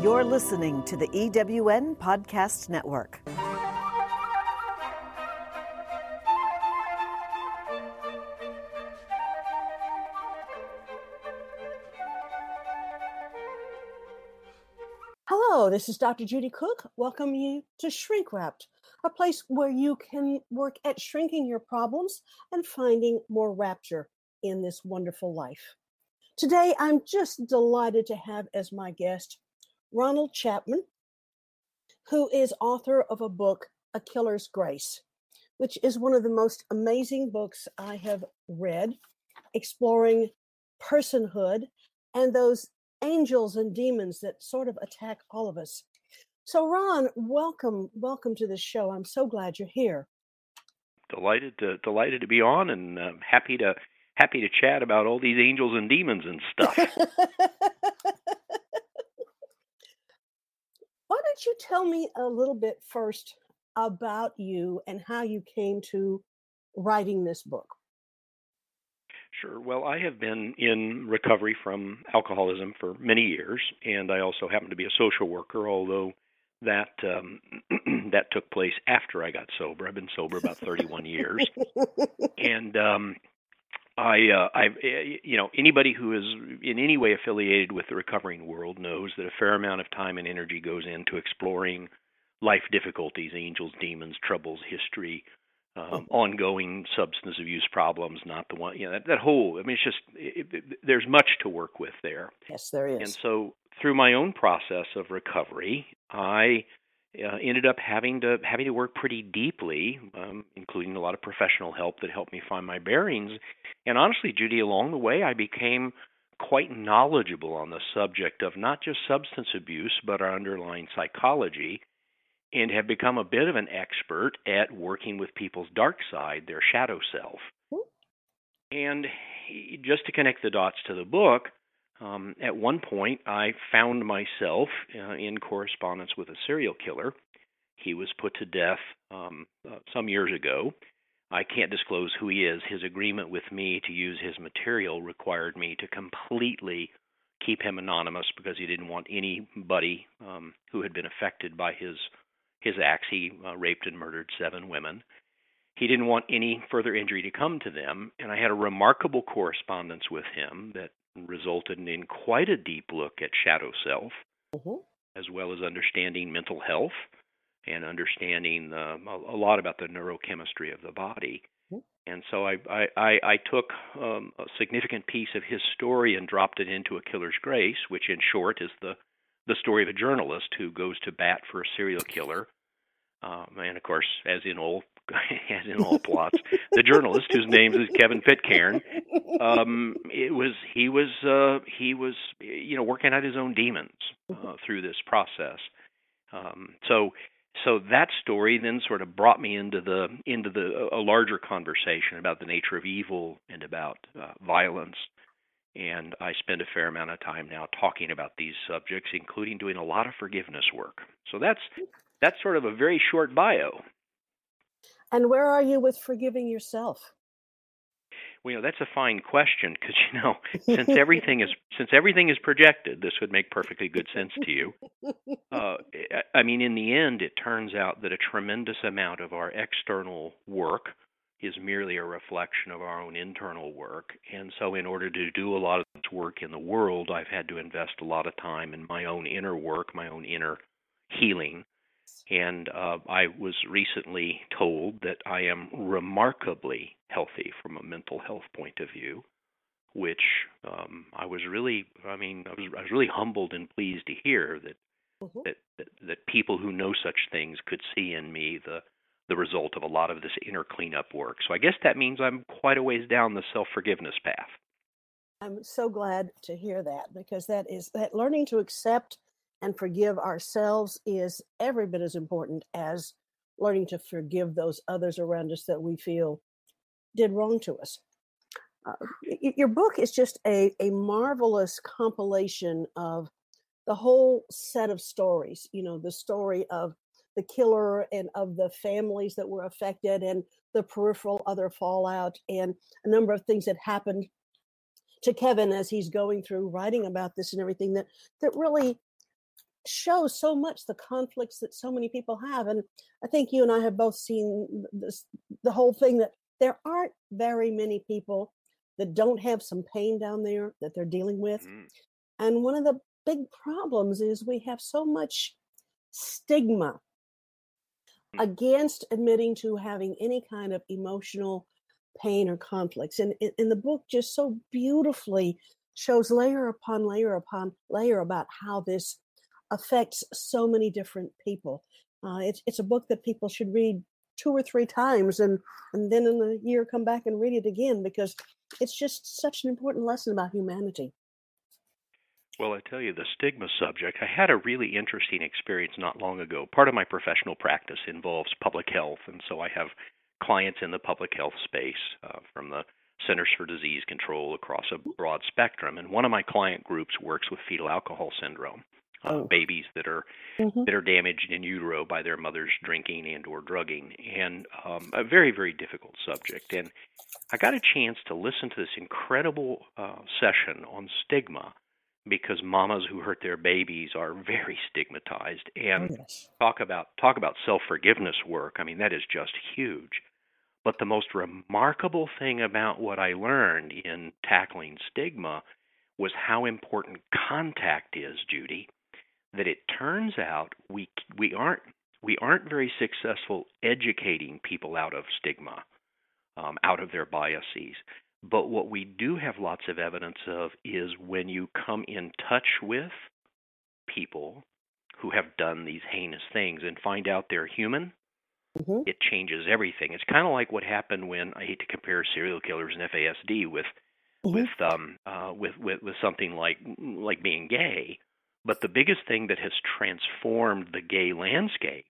You're listening to the EWN Podcast Network. Hello, this is Dr. Judy Cook. Welcome you to Shrink Wrapped, a place where you can work at shrinking your problems and finding more rapture in this wonderful life. Today, I'm just delighted to have as my guest Ronald Chapman, who is author of a book, A Killer's Grace, which is one of the most amazing books I have read, exploring personhood and those angels and demons that sort of attack all of us. So, Ron, welcome, welcome to the show. I'm so glad you're here. Delighted to delighted to be on, and uh, happy to happy to chat about all these angels and demons and stuff. Why don't you tell me a little bit first about you and how you came to writing this book? Sure. Well, I have been in recovery from alcoholism for many years, and I also happen to be a social worker, although that um, that took place after I got sober. I've been sober about 31 years, and um, I, uh, I, eh, you know, anybody who is in any way affiliated with the recovering world knows that a fair amount of time and energy goes into exploring life difficulties, angels, demons, troubles, history, um, ongoing substance abuse problems, not the one, you know, that, that whole, I mean, it's just, it, it, there's much to work with there. Yes, there is. And so through my own process of recovery, I uh, ended up having to having to work pretty deeply, um, including a lot of professional help that helped me find my bearings. And honestly, Judy, along the way, I became quite knowledgeable on the subject of not just substance abuse, but our underlying psychology and have become a bit of an expert at working with people's dark side, their shadow self. And just to connect the dots to the book, um, at one point I found myself uh, in correspondence with a serial killer. He was put to death um, uh, some years ago. I can't disclose who he is. His agreement with me to use his material required me to completely keep him anonymous because he didn't want anybody um, who had been affected by his his acts. He uh, raped and murdered seven women. He didn't want any further injury to come to them, and I had a remarkable correspondence with him that resulted in quite a deep look at shadow self, mm-hmm. as well as understanding mental health and understanding a, a, lot about the neurochemistry of the body. Mm-hmm. And so I, I, I, I took um, a significant piece of his story and dropped it into A Killer's Grace, which in short is the the story of a journalist who goes to bat for a serial killer. Um, and of course, as in all as in all plots, the journalist whose name is Kevin Pitcairn, um, it was he was uh, he was you know working out his own demons uh, through this process. Um, so so that story then sort of brought me into the into the a larger conversation about the nature of evil and about uh, violence and I spend a fair amount of time now talking about these subjects, including doing a lot of forgiveness work. So that's that's sort of a very short bio. And where are you with forgiving yourself? Well, you know, that's a fine question because you know, since everything is since everything is projected, this would make perfectly good sense to you. Uh, I mean, in the end, it turns out that a tremendous amount of our external work is merely a reflection of our own internal work. And so, in order to do a lot of this work in the world, I've had to invest a lot of time in my own inner work, my own inner healing. And uh, I was recently told that I am remarkably healthy from a mental health point of view, which um, I was really, I mean, I was, I was really humbled and pleased to hear that, mm-hmm. that, that that people who know such things could see in me the the result of a lot of this inner cleanup work. So I guess that means I'm quite a ways down the self forgiveness path. I'm so glad to hear that because that is that learning to accept and forgive ourselves is every bit as important as learning to forgive those others around us that we feel did wrong to us. Uh, your book is just a, a marvelous compilation of the whole set of stories. You know, the story of the killer and of the families that were affected and the peripheral other fallout and a number of things that happened to Kevin as he's going through writing about this and everything that that really shows so much the conflicts that so many people have. And I think you and I have both seen this, the whole thing that there aren't very many people that don't have some pain down there that they're dealing with. Mm. And one of the big problems is we have so much stigma mm. against admitting to having any kind of emotional pain or conflicts. And in the book, just so beautifully shows layer upon layer upon layer about how this affects so many different people. Uh, it's it's a book that people should read two or three times and and then in a year come back and read it again because it's just such an important lesson about humanity. Well, I tell you, the stigma subject, I had a really interesting experience not long ago. Part of my professional practice involves public health, and so I have clients in the public health space uh, from the Centers for Disease Control across a broad spectrum. And one of my client groups works with fetal alcohol syndrome. Uh, oh. babies that are mm-hmm. that are damaged in utero by their mothers drinking and or drugging and um, a very very difficult subject and i got a chance to listen to this incredible uh, session on stigma because mamas who hurt their babies are very stigmatized and oh, yes. talk about talk about self-forgiveness work i mean that is just huge but the most remarkable thing about what i learned in tackling stigma was how important contact is judy that it turns out we we aren't we aren't very successful educating people out of stigma um, out of their biases but what we do have lots of evidence of is when you come in touch with people who have done these heinous things and find out they're human, mm-hmm. it changes everything. It's kind of like what happened when I hate to compare serial killers and FASD with mm-hmm. with um uh, with with with something like like being gay. But the biggest thing that has transformed the gay landscape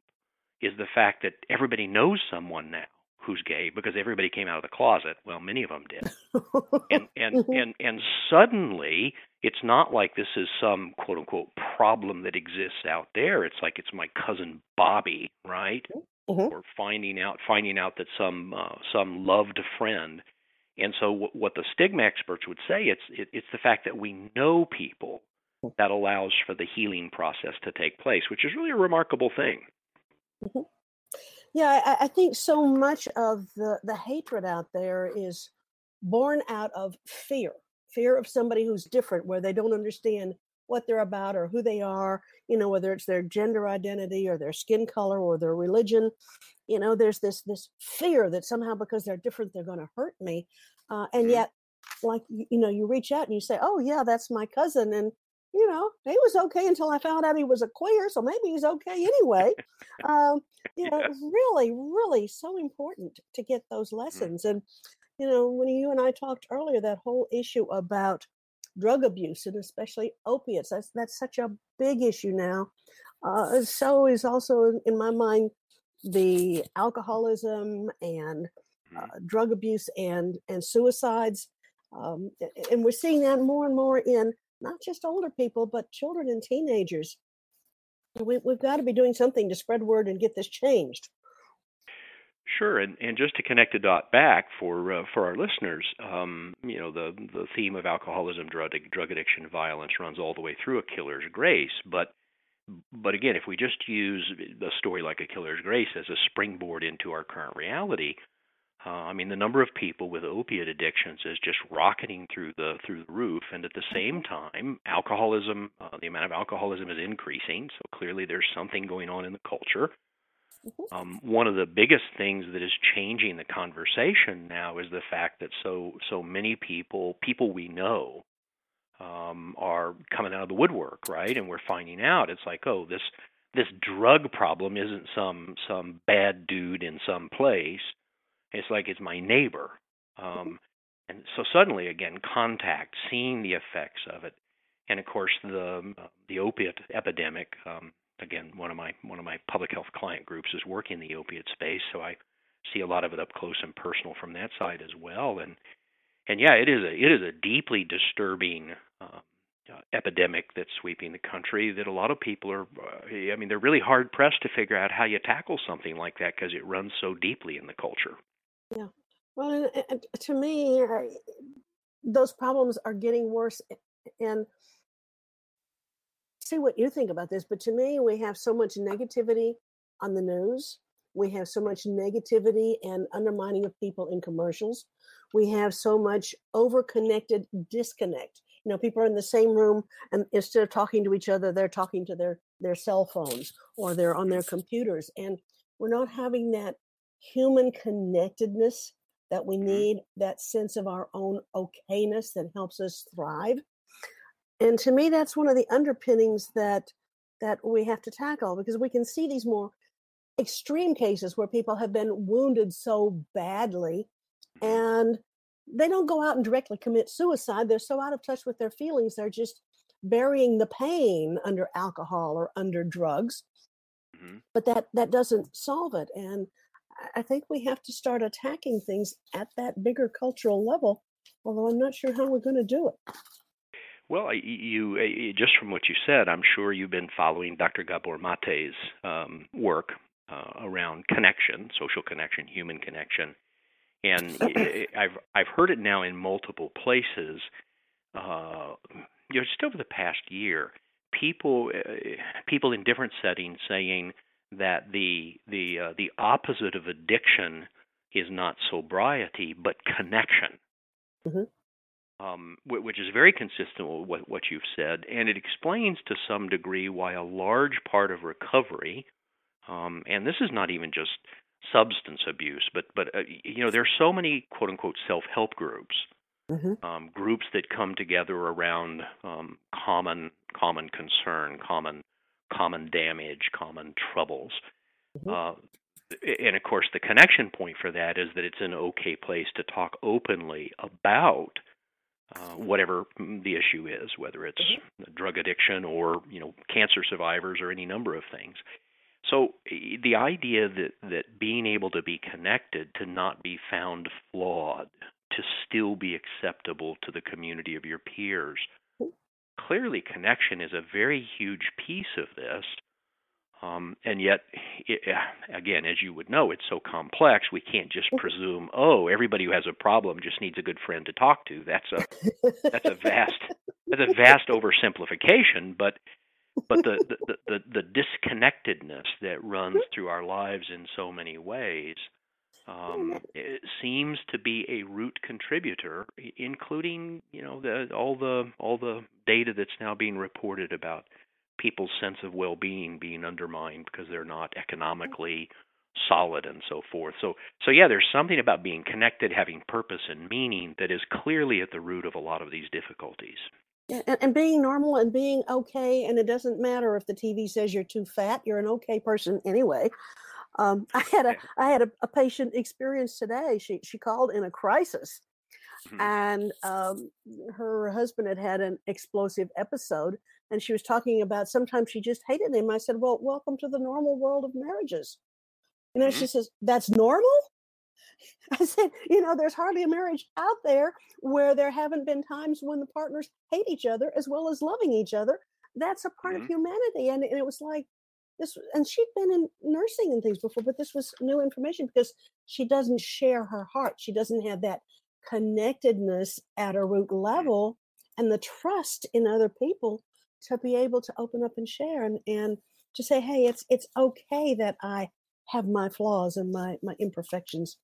is the fact that everybody knows someone now who's gay because everybody came out of the closet. Well, many of them did. and and mm-hmm. and and suddenly it's not like this is some quote unquote problem that exists out there. It's like it's my cousin Bobby, right? Mm-hmm. Or finding out finding out that some uh, some loved friend. And so w- what the stigma experts would say it's it, it's the fact that we know people. That allows for the healing process to take place, which is really a remarkable thing. Mm-hmm. Yeah, I, I think so much of the, the hatred out there is born out of fear fear of somebody who's different, where they don't understand what they're about or who they are, you know, whether it's their gender identity or their skin color or their religion. You know, there's this this fear that somehow because they're different, they're going to hurt me. Uh, and mm-hmm. yet, like you know, you reach out and you say, "Oh yeah, that's my cousin," and you know, he was okay until I found out he was a queer, so maybe he's okay anyway. um, you know, really, really so important to get those mm. lessons. And, you know, when you and I talked earlier, that whole issue about drug abuse and especially opiates, that's, that's such a big issue now. Uh, so is also in my mind the alcoholism and uh, mm. drug abuse and and suicides um, and we're seeing that more and more in not just older people, but children and teenagers. We, we've got to be doing something to spread word and get this changed. Sure, and, and just to connect the dot back for uh, for our listeners, um, you know the the theme of alcoholism, drug drug addiction, violence runs all the way through A Killer's Grace. But but again, if we just use a story like A Killer's Grace as a springboard into our current reality, uh, I mean, the number of people with opiate addictions is just rocketing through the through the roof, and at the same time, alcoholism, uh, the amount of alcoholism is increasing. So clearly, there's something going on in the culture. Mm-hmm. Um, one of the biggest things that is changing the conversation now is the fact that so so many people, people we know, um, are coming out of the woodwork, right? And we're finding out it's like, oh, this this drug problem isn't some some bad dude in some place it's like it's my neighbor. Mm-hmm. Um, and so suddenly, again, contact, seeing the effects of it, and of course the um, the opiate epidemic. Um, again, one of my one of my public health client groups is working in the opiate space, so I see a lot of it up close and personal from that side as well. And and yeah, it is a it is a deeply disturbing uh, uh, epidemic that's sweeping the country that a lot of people are uh, i mean they're really hard pressed to figure out how you tackle something like that because it runs so deeply in the culture yeah. Well, and, and to me, those problems are getting worse. And see what you think about this, but to me, we have so much negativity on the news. We have so much negativity and undermining of people in commercials. We have so much over-connected disconnect. You know, people are in the same room, and instead of talking to each other, they're talking to their their cell phones or they're on their computers, and we're not having that human connectedness that we need, that sense of our own okayness that helps us thrive. And to me, that's one of the underpinnings that that we have to tackle because we can see these more extreme cases where people have been wounded so badly and they don't go out and directly commit suicide. They're so out of touch with their feelings, they're just burying the pain under alcohol or under drugs. Mm-hmm. But that that doesn't solve it. And I think we have to start attacking things at that bigger cultural level. Although I'm not sure how we're going to do it. Well, you just from what you said, I'm sure you've been following Dr. Gabor Mate's um, work uh, around connection, social connection, human connection, and I've I've heard it now in multiple places. Uh, you know, just over the past year, people uh, people in different settings saying that the the uh, the opposite of addiction is not sobriety but connection. Mm-hmm. Um, which is very consistent with what, what you've said, and it explains to some degree why a large part of recovery, um, and this is not even just substance abuse, but but uh, you know there's so many quote unquote self help groups, mm-hmm. um, groups that come together around um, common common concern, common common damage, common troubles. Mm-hmm. Uh, and of course, the connection point for that is that it's an okay place to talk openly about uh, whatever the issue is, whether it's mm-hmm. drug addiction or you know cancer survivors or any number of things. So the idea that that being able to be connected, to not be found flawed, to still be acceptable to the community of your peers, clearly connection is a very huge piece of this. Um, and yet, it, again, as you would know, it's so complex. We can't just presume, oh, everybody who has a problem just needs a good friend to talk to. That's a that's a vast that's a vast oversimplification. But but the, the, the, the disconnectedness that runs through our lives in so many ways um, seems to be a root contributor, including you know the, all the all the data that's now being reported about people's sense of well-being being undermined because they're not economically solid and so forth. So so yeah, there's something about being connected, having purpose and meaning that is clearly at the root of a lot of these difficulties. And, and being normal and being okay, and it doesn't matter if the TV says you're too fat, you're an okay person anyway. Um, I had a I had a, a, patient experience today. She she called in a crisis, mm-hmm. and um, her husband had had an explosive episode, and she was talking about sometimes she just hated him. I said, "Well, welcome to the normal world of marriages." And then mm-hmm. she says, "That's normal." I said, you know, there's hardly a marriage out there where there haven't been times when the partners hate each other as well as loving each other. That's a part mm-hmm. of humanity. And, and it was like this, and she'd been in nursing and things before, but this was new information because she doesn't share her heart. She doesn't have that connectedness at a root level and the trust in other people to be able to open up and share and, and to say, hey, it's it's okay that I have my flaws and my my imperfections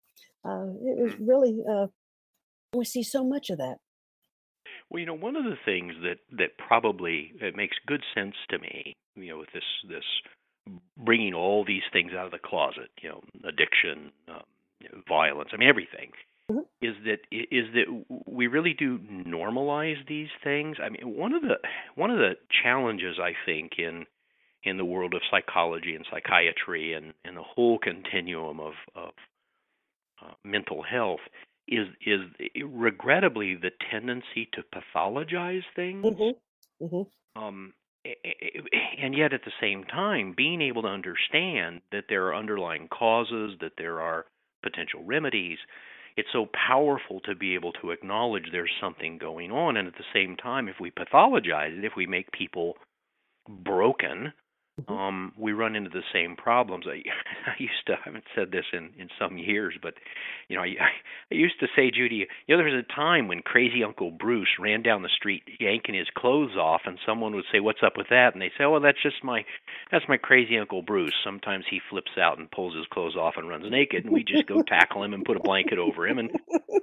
uh, it was really uh, we see so much of that. Well, you know, one of the things that that probably it makes good sense to me, you know, with this this bringing all these things out of the closet, you know, addiction, um, violence, I mean everything, mm-hmm. is that is that we really do normalize these things. I mean, one of the one of the challenges I think in in the world of psychology and psychiatry and, and the whole continuum of, of uh, mental health is is regrettably the tendency to pathologize things. Mm-hmm. Mm-hmm. Um, and yet at the same time, being able to understand that there are underlying causes, that there are potential remedies, it's so powerful to be able to acknowledge there's something going on. And at the same time, if we pathologize it, if we make people broken. Um, we run into the same problems. I, I used to, I haven't said this in in some years, but you know, I, I used to say, Judy, you know, there was a time when crazy Uncle Bruce ran down the street yanking his clothes off, and someone would say, "What's up with that?" And they say, "Oh, well, that's just my, that's my crazy Uncle Bruce. Sometimes he flips out and pulls his clothes off and runs naked, and we just go tackle him and put a blanket over him, and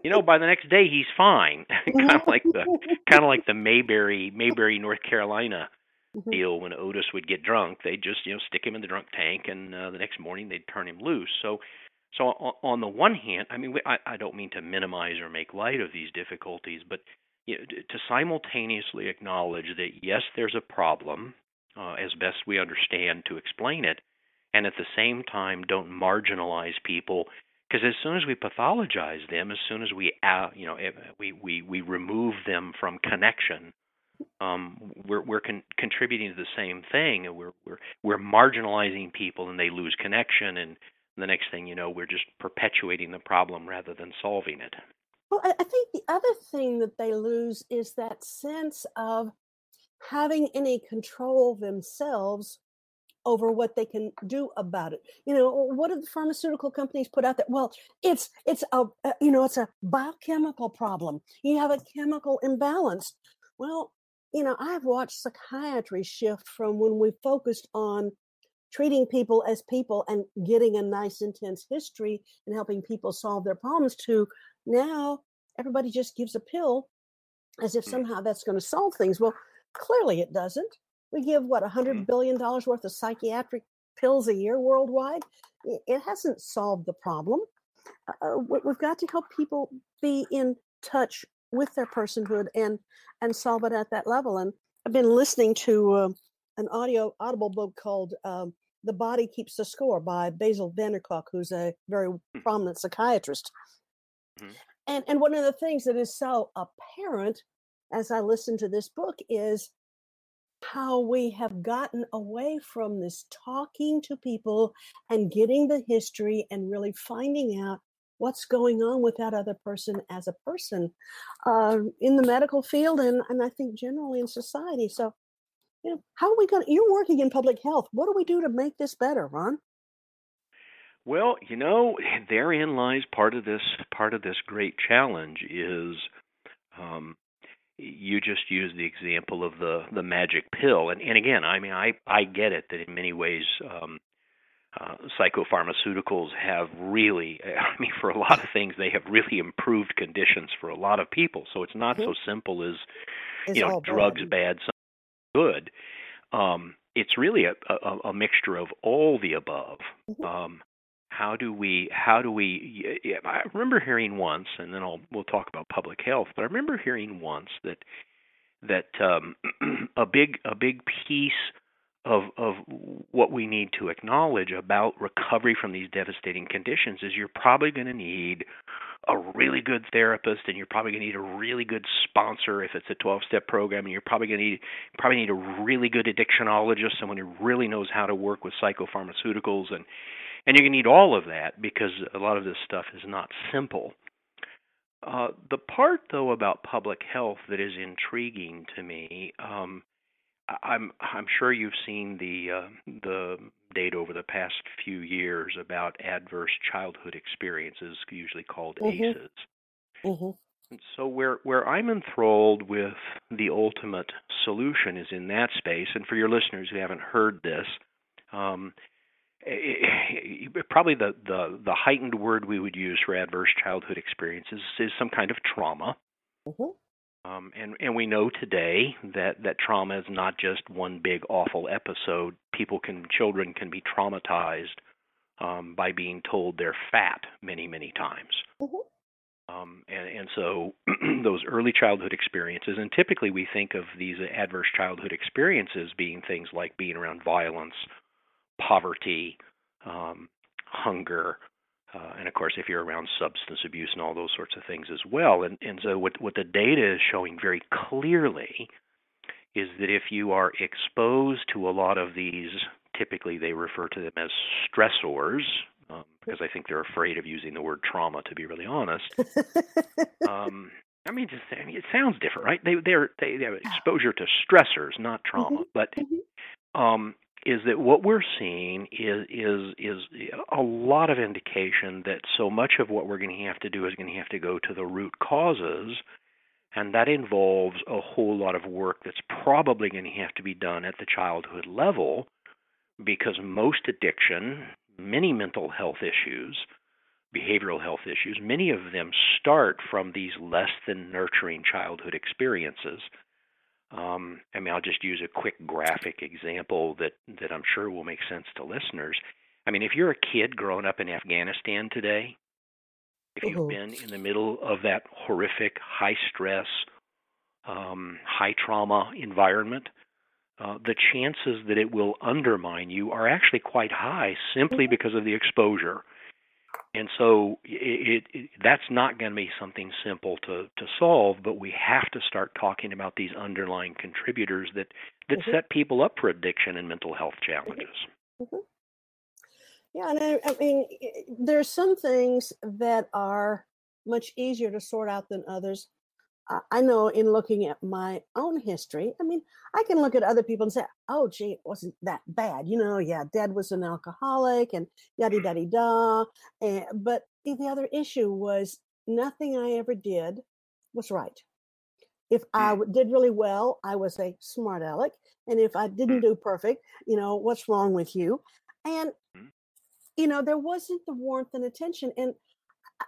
you know, by the next day he's fine." kind of like the, kind of like the Mayberry, Mayberry, North Carolina mm-hmm. deal when Otis would get drunk. They'd just you know stick him in the drunk tank, and uh, the next morning they'd turn him loose. So, so on, the one hand, I mean, I, I don't mean to minimize or make light of these difficulties, but you know, to simultaneously acknowledge that yes, there's a problem, uh, as best we understand to explain it, and at the same time don't marginalize people because as soon as we pathologize them, as soon as we uh, you know we we we remove them from connection, um, we're we're con- contributing to the same thing, and we're we're we're marginalizing people, and they lose connection, and the next thing you know, we're just perpetuating the problem rather than solving it. Well, I think the other thing that they lose is that sense of having any control themselves over what they can do about it. You know, what do the pharmaceutical companies put out there? Well, it's it's a you know it's a biochemical problem. You have a chemical imbalance. Well, you know, I've watched psychiatry shift from when we focused on treating people as people and getting a nice intense history and helping people solve their problems to now everybody just gives a pill as if mm. somehow that's going to solve things well clearly it doesn't we give what a hundred mm-hmm. billion dollars worth of psychiatric pills a year worldwide it hasn't solved the problem uh, uh we've got to help people be in touch with their personhood and and solve it at that level. And I've been listening to uh, an audio audible book called um, "The Body Keeps the Score" by Bessel van der Kolk, who's a very hmm. prominent psychiatrist. Mm-hmm. And and one of the things that is so apparent as I listen to this book is how we have gotten away from this talking to people and getting the history and really finding out what's going on with that other person as a person uh, in the medical field and, and I think generally in society. So, you know, how are we going to, you're working in public health. What do we do to make this better, Ron? Well, you know, therein lies part of this part of this great challenge is um, you just used the example of the the magic pill and and again i mean i i get it that in many ways um uh, psychopharmaceuticals have really, I mean, for a lot of things, they have really improved conditions for a lot of people. So it's not mm-hmm. so simple as, it's you know, drugs bad, bad good. Um, it's really a, a, a, mixture of all the above. Mm-hmm. Um, how do we? How do we? Yeah, I remember hearing once, and then I'll we'll talk about public health. But I remember hearing once that that um, a big a big piece of of what we need to acknowledge about recovery from these devastating conditions is you're probably going to need a really good therapist and you're probably going to need a really good sponsor if it's a 12 step program and you're probably going to need probably need a really good addictionologist someone who really knows how to work with psychopharmaceuticals and and you're going to need all of that because a lot of this stuff is not simple. Uh, the part though about public health that is intriguing to me um, I'm I'm sure you've seen the uh, the data over the past few years about adverse childhood experiences, usually called mm-hmm. ACEs. Mm-hmm. So where where I'm enthralled with the ultimate solution is in that space. And for your listeners who haven't heard this, um, it, it, probably the, the the heightened word we would use for adverse childhood experiences is some kind of trauma. Mm-hmm. Um, and and we know today that that trauma is not just one big awful episode. People can children can be traumatized um, by being told they're fat many many times. Mm-hmm. Um, and, and so those early childhood experiences, and typically we think of these adverse childhood experiences being things like being around violence, poverty, um, hunger, uh, and of course, if you're around substance abuse and all those sorts of things as well. And, and so, what, what the data is showing very clearly is that if you are exposed to a lot of these, typically they refer to them as stressors, um, because I think they're afraid of using the word trauma, to be really honest. um, I mean, just I mean, it sounds different, right? They they're they, they have exposure to stressors, not trauma, mm-hmm. but mm-hmm. um, is that what we're seeing is is is a lot of indication that so much of what we're going to have to do is going to have to go to the root causes and that involves a whole lot of work that's probably going to have to be done at the childhood level because most addiction, many mental health issues, behavioral health issues, many of them start from these less than nurturing childhood experiences. Um, I mean, I'll just use a quick graphic example that, that I'm sure will make sense to listeners. I mean, if you're a kid growing up in Afghanistan today, if you've mm-hmm. been in the middle of that horrific, high stress, um, high trauma environment, uh, the chances that it will undermine you are actually quite high simply mm-hmm. because of the exposure. And so it, it, that's not going to be something simple to, to solve, but we have to start talking about these underlying contributors that, that mm-hmm. set people up for addiction and mental health challenges. Mm-hmm. Yeah, and I, I mean, there's some things that are much easier to sort out than others. I know in looking at my own history, I mean, I can look at other people and say, oh, gee, it wasn't that bad. You know, yeah, dad was an alcoholic and yada, yada, da. And, but the other issue was nothing I ever did was right. If I mm. did really well, I was a smart aleck. And if I didn't mm. do perfect, you know, what's wrong with you? And, mm. you know, there wasn't the warmth and attention. And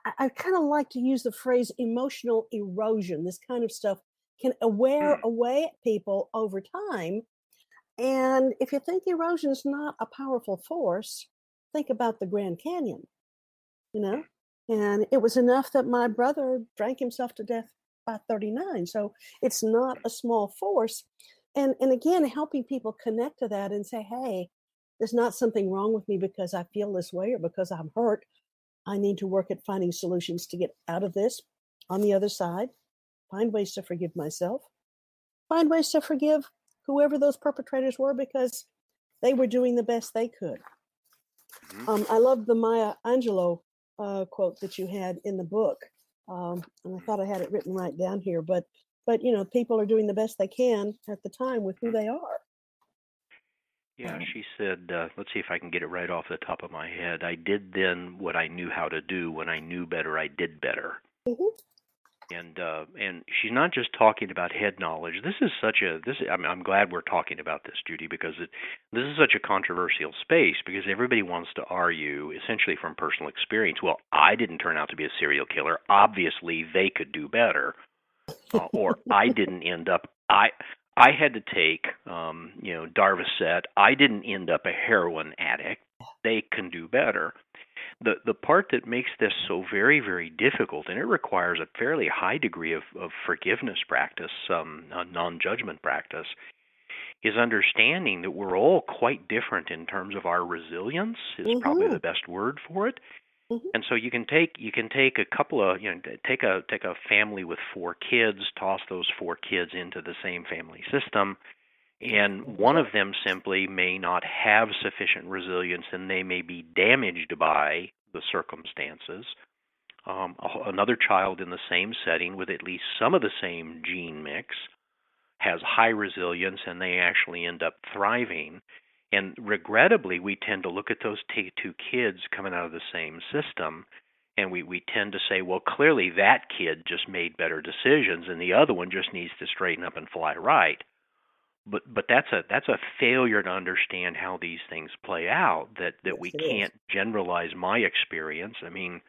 I, I kind of like to use the phrase emotional erosion. This kind of stuff can wear mm. away at people over time. And if you think erosion is not a powerful force, think about the Grand Canyon, you know? And it was enough that my brother drank himself to death by 39. So it's not a small force. And, and again, helping people connect to that and say, hey, there's not something wrong with me because I feel this way or because I'm hurt. I need to work at finding solutions to get out of this on the other side, find ways to forgive myself, find ways to forgive whoever those perpetrators were because they were doing the best they could. Mm-hmm. Um, I love the Maya Angelou uh, quote that you had in the book, um, and I thought I had it written right down here. But but you know, people are doing the best they can at the time with who mm-hmm. they are. Yeah, she said, uh, let's see if I can get it right off the top of my head. I did then what I knew how to do. When I knew better, I did better. Mm-hmm. And uh, and she's not just talking about head knowledge. This is such a this. I'm, I'm glad we're talking about this, Judy, because it, this is such a controversial space. Because everybody wants to argue, essentially from personal experience. Well, I didn't turn out to be a serial killer. Obviously, they could do better. Uh, or I didn't end up. I I had to take, um, you know, Darvocet. I didn't end up a heroin addict. They can do better. The the part that makes this so very very difficult, and it requires a fairly high degree of, of forgiveness practice, um, non judgment practice, is understanding that we're all quite different in terms of our resilience. Is mm-hmm. probably the best word for it. Mm-hmm. And so you can take you can take a couple of you know take a take a family with four kids, toss those four kids into the same family system, and one of them simply may not have sufficient resilience, and they may be damaged by the circumstances. Um, another child in the same setting with at least some of the same gene mix has high resilience, and they actually end up thriving. And regrettably, we tend to look at those t- two kids coming out of the same system, and we, we tend to say, well, clearly that kid just made better decisions, and the other one just needs to straighten up and fly right. But but that's a that's a failure to understand how these things play out. That that yes, we can't is. generalize my experience. I mean,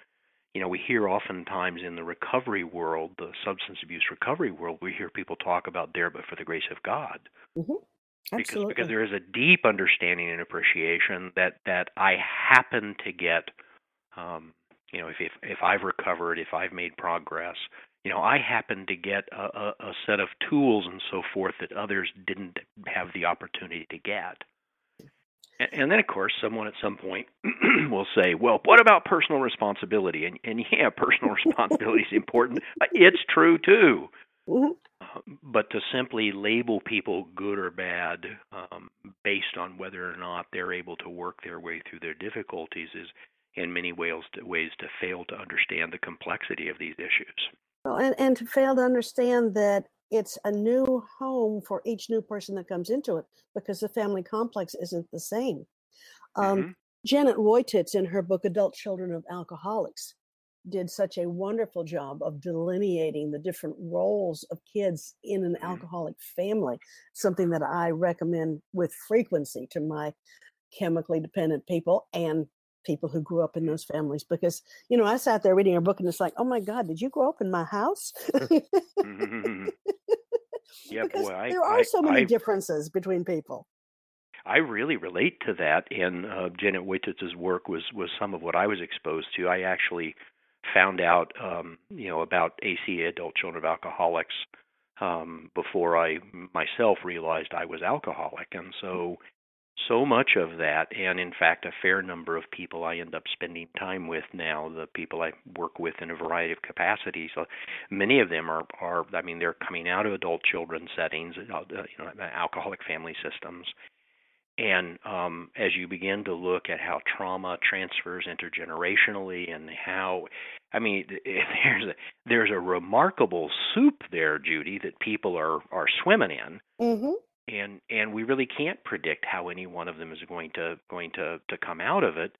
you know, we hear oftentimes in the recovery world, the substance abuse recovery world, we hear people talk about there, but for the grace of God. Mm-hmm. Because because there is a deep understanding and appreciation that that I happen to get, um, you know, if, if if I've recovered, if I've made progress, you know, I happen to get a, a, a set of tools and so forth that others didn't have the opportunity to get. And, and then, of course, someone at some point will say, "Well, what about personal responsibility?" And, and yeah, personal responsibility is important. It's true too. Mm-hmm. But to simply label people good or bad um, based on whether or not they're able to work their way through their difficulties is, in many ways, to, ways to fail to understand the complexity of these issues. Well, and, and to fail to understand that it's a new home for each new person that comes into it because the family complex isn't the same. Um, Mhm. Janet Woititz, in her book Adult Children of Alcoholics, did such a wonderful job of delineating the different roles of kids in an Mhm. alcoholic family, something that I recommend with frequency to my chemically dependent people and people who grew up in those families because you know i sat there reading her book and it's like oh my god did you grow up in my house Mhm. yeah, because boy, I, there are I, so many I, differences between people I really relate to that, and uh, Janet Woititz's work was was some of what I was exposed to. I actually found out, um, you know, about ACA, Adult Children of Alcoholics, um, before I myself realized I was alcoholic, and so so much of that, and in fact, a fair number of people I end up spending time with now, the people I work with in a variety of capacities, uh, many of them are, are I mean, they're coming out of adult children settings, uh, uh, you know, alcoholic family systems. And um, as you begin to look at how trauma transfers intergenerationally and how, I mean, there's a, there's a remarkable soup there, Judy, that people are are swimming in mm-hmm. and and we really can't predict how any one of them is going to going to to come out of it.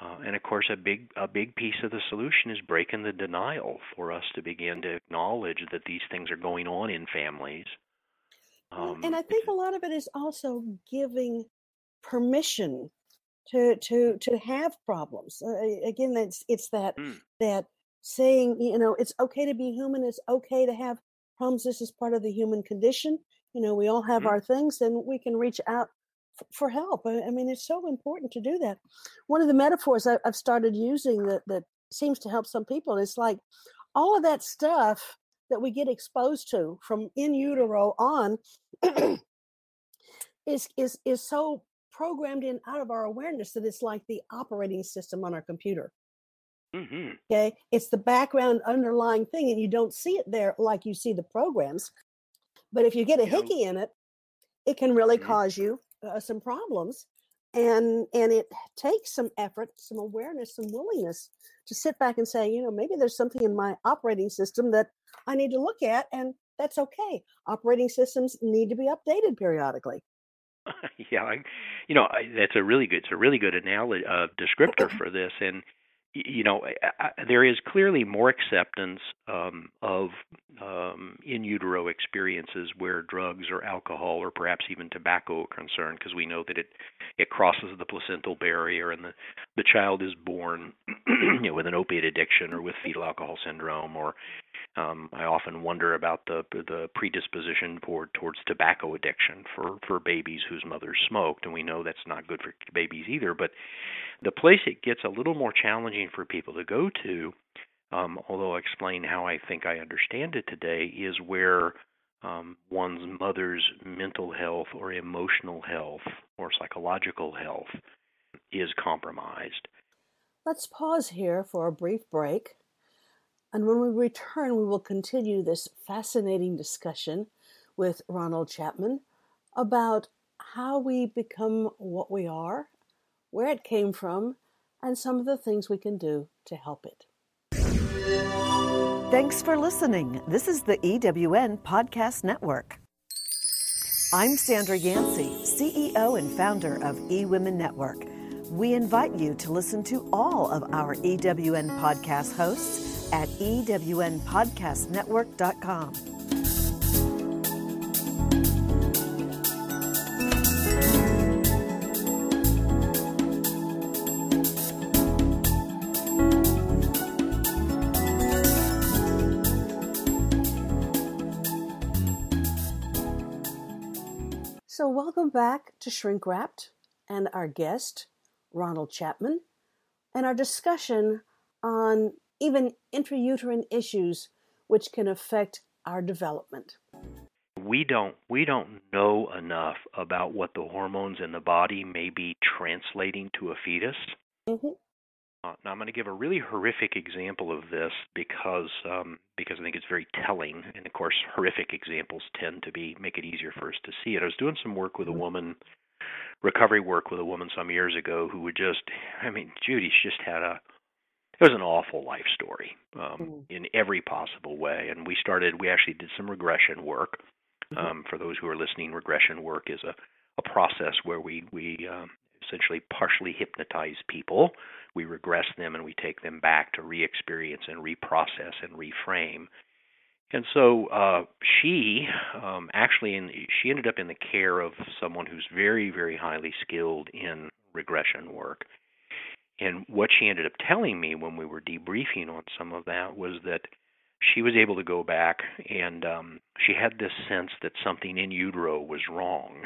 Uh, and of course, a big a big piece of the solution is breaking the denial for us to begin to acknowledge that these things are going on in families. Um, and I think a lot of it is also giving permission to to to have problems. Uh, again, that's it's that Mm. that saying, you know, it's okay to be human. It's okay to have problems. This is part of the human condition. You know, we all have Mhm. our things, and we can reach out f- for help. I, I mean, it's so important to do that. One of the metaphors I, I've started using that that seems to help some people is like all of that stuff that we get exposed to from in utero on is is is so programmed in out of our awareness that it's like the operating system on our computer. Mhm. okay? It's the background underlying thing and you don't see it there like you see the programs but if you get a know- hickey in it it can really Mhm. cause you uh, some problems and and it takes some effort some awareness some willingness to sit back and say you know maybe there's something in my operating system that i need to look at and that's okay. Operating systems need to be updated periodically yeah, I, you know, I, that's a really good, it's a really good analogy, uh, descriptor for this. And you know, I, there is clearly more acceptance um, of um, in utero experiences where drugs or alcohol or perhaps even tobacco are concerned, because we know that it it crosses the placental barrier and the the child is born, you know, with an opiate addiction or with fetal alcohol syndrome or um, I often wonder about the the predisposition toward towards tobacco addiction for for babies whose mothers smoked, and we know that's not good for babies either. But the place it gets a little more challenging for people to go to, um, although I explain how I think I understand it today, is where um, one's mother's mental health or emotional health or psychological health is compromised. Let's pause here for a brief break. And when we return, we will continue this fascinating discussion with Ronald Chapman about how we become what we are, where it came from, and some of the things we can do to help it. Thanks for listening. This is the EWN Podcast Network. I'm Sandra Yancey, CEO and founder of eWomen Network. We invite you to listen to all of our EWN podcast hosts at ewnpodcastnetwork.com. So, welcome back to Shrink Wrapped and our guest, Ronald Chapman, and our discussion on even intrauterine issues which can affect our development. we don't we don't know enough about what the hormones in the body may be translating to a fetus. Mhm. Uh, now I'm going to give a really horrific example of this because um, because I think it's very telling, and of course horrific examples tend to be make it easier for us to see it. I was doing some work with a woman, recovery work with a woman some years ago who would just I mean Judy she just had a it was an awful life story um, Mm. in every possible way. And we started. We actually did some regression work. Mhm. Um, for those who are listening, regression work is a, a process where we we um, essentially partially hypnotize people. We regress them and we take them back to re-experience and reprocess and reframe. And so uh, she um, actually, in, she ended up in the care of someone who's very, very highly skilled in regression work. And what she ended up telling me when we were debriefing on some of that was that she was able to go back and um, she had this sense that something in utero was wrong.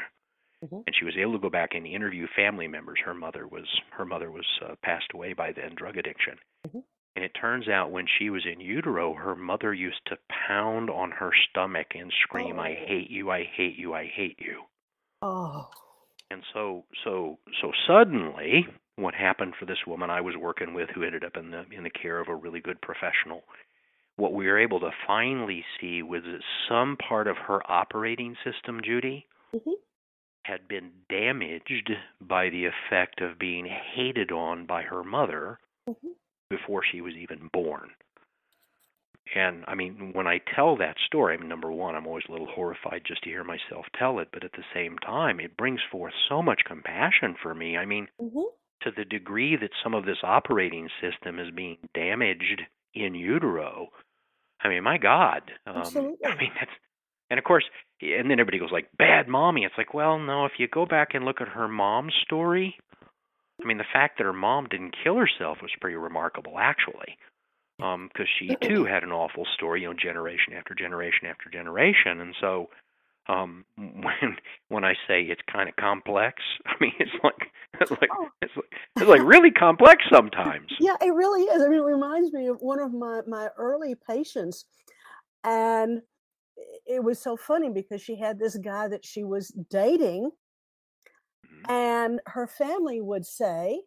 Mhm. And she was able to go back and interview family members. Her mother was her mother was uh, passed away by then, drug addiction. Mhm. And it turns out when she was in utero, her mother used to pound on her stomach and scream, "I Oh. hate you! I hate you! I hate you!" Oh. And so so so suddenly what happened for this woman I was working with who ended up in the in the care of a really good professional what we were able to finally see was that some part of her operating system Judy Mhm. had been damaged by the effect of being hated on by her mother Mhm. before she was even born. And I mean, when I tell that story, I mean, number one, I'm always a little horrified just to hear myself tell it, but at the same time, it brings forth so much compassion for me. I mean, Mhm. To the degree that some of this operating system is being damaged in utero, I mean, my God. Um, Absolutely. I mean, that's, and of course, and then everybody goes like, bad mommy. It's like, well, no, if you go back and look at her mom's story, I mean, the fact that her mom didn't kill herself was pretty remarkable, actually, because she too had an awful story, you know, generation after generation after generation, and so um when when I say it's kind of complex, I mean it's like it's like Oh. it's like it's like really complex sometimes. Yeah, it really is. I mean, it reminds me of one of my my early patients, and it was so funny because she had this guy that she was dating, Mhm. and her family would say,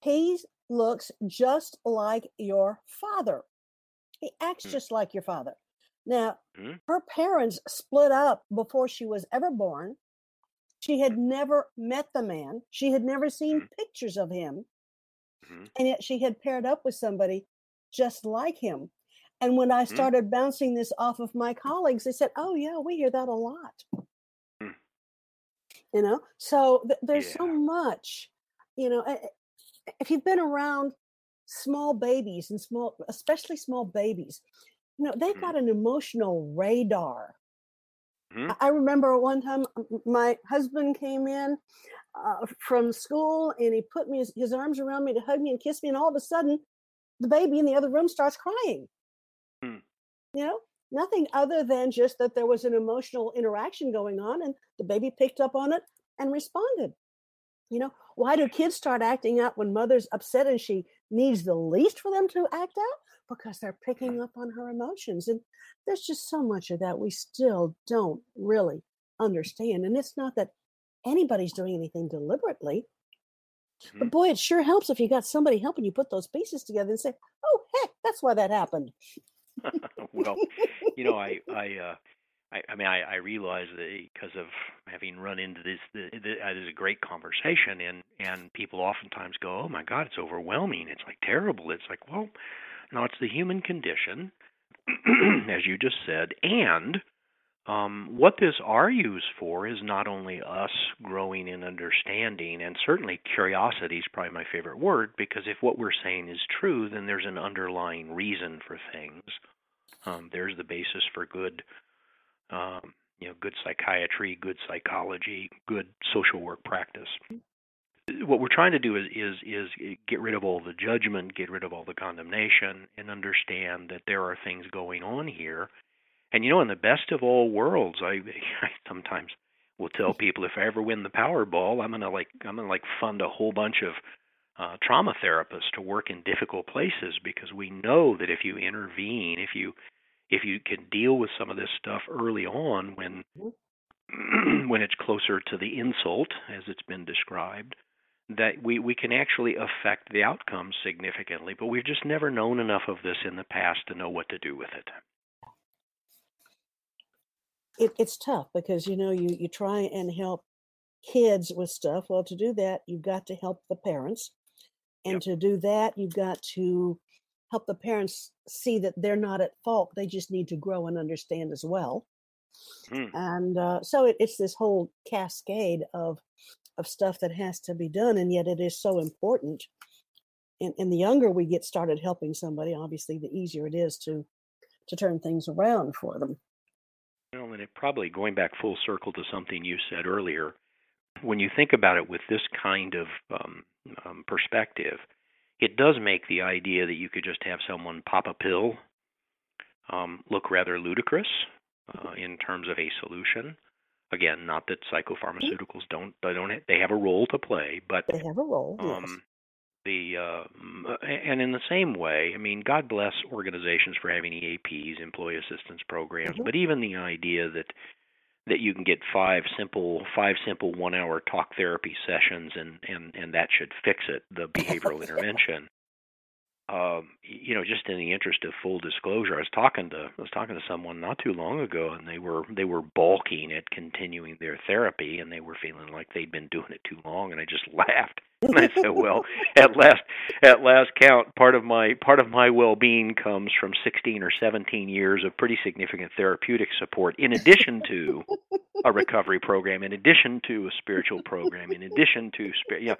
"He looks just like your father. He acts Hmm. just like your father." Now, Mhm. her parents split up before she was ever born. She had never met the man. She had never seen Mhm. pictures of him Mhm. and yet she had paired up with somebody just like him. And when I Mhm. started bouncing this off of my colleagues, they said, "Oh yeah, we hear that a lot." Hmm. You know, so th- there's so much. You know, if you've been around small babies and small, especially small babies, you know they've Mhm. got an emotional radar. Mhm. I- remember one time my husband came in uh, from school and he put me his, his arms around me to hug me and kiss me, and all of a sudden, the baby in the other room starts crying. Hmm. You know, nothing other than just that there was an emotional interaction going on, and the baby picked up on it and responded. You know, why do kids start acting out when mother's upset and she needs the least for them to act out? Because they're picking up on her emotions. And there's just so much of that we still don't really understand. And it's not that anybody's doing anything deliberately, but Mhm. boy, it sure helps if you got somebody helping you put those pieces together and say, oh, heck, that's why that happened. well, you know, I I uh I, I mean, I, I realize that because of having run into this, the, the, uh, this is a great conversation, and and people oftentimes go, "Oh my God, it's overwhelming. It's like terrible." It's like, well, no, it's the human condition, as you just said, and um, what this argues for is not only us growing in understanding, and certainly curiosity is probably my favorite word, because if what we're saying is true, then there's an underlying reason for things. Um, there's the basis for good, um, you know, good psychiatry, good psychology, good social work practice. What we're trying to do is is is get rid of all the judgment, get rid of all the condemnation, and understand that there are things going on here. And you know, in the best of all worlds, I, I sometimes will tell people if I ever win the Powerball, I'm gonna like I'm gonna like fund a whole bunch of uh, trauma therapists to work in difficult places because we know that if you intervene, if you if you can deal with some of this stuff early on when when it's closer to the insult as it's been described that we we can actually affect the outcome significantly but we've just never known enough of this in the past to know what to do with it It, it's tough because, you know, you, you try and help kids with stuff. Well, to do that, you've got to help the parents. And Yep. to do that, you've got to help the parents see that they're not at fault. They just need to grow and understand as well. Mm. And uh, so it, it's this whole cascade of of stuff that has to be done, and yet it is so important. And, and the younger we get started helping somebody, obviously, the easier it is to to turn things around for them. Well, and it probably going back full circle to something you said earlier. When you think about it with this kind of um, um, perspective, it does make the idea that you could just have someone pop a pill um, look rather ludicrous uh, in terms of a solution. Again, not that psychopharmaceuticals don't they don't they have a role to play, but They have a role, yes. um, the uh, and in the same way, I mean, God bless organizations for having EAPs, employee assistance programs, Mhm. but even the idea that that you can get five simple five simple one hour talk therapy sessions and and and that should fix it the behavioral intervention um you know just in the interest of full disclosure i was talking to i was talking to someone not too long ago and they were they were balking at continuing their therapy and they were feeling like they'd been doing it too long and i just laughed and i said well at last at last count part of my part of my well-being comes from 16 or 17 years of pretty significant therapeutic support in addition to a recovery program in addition to a spiritual program in addition to spirit you know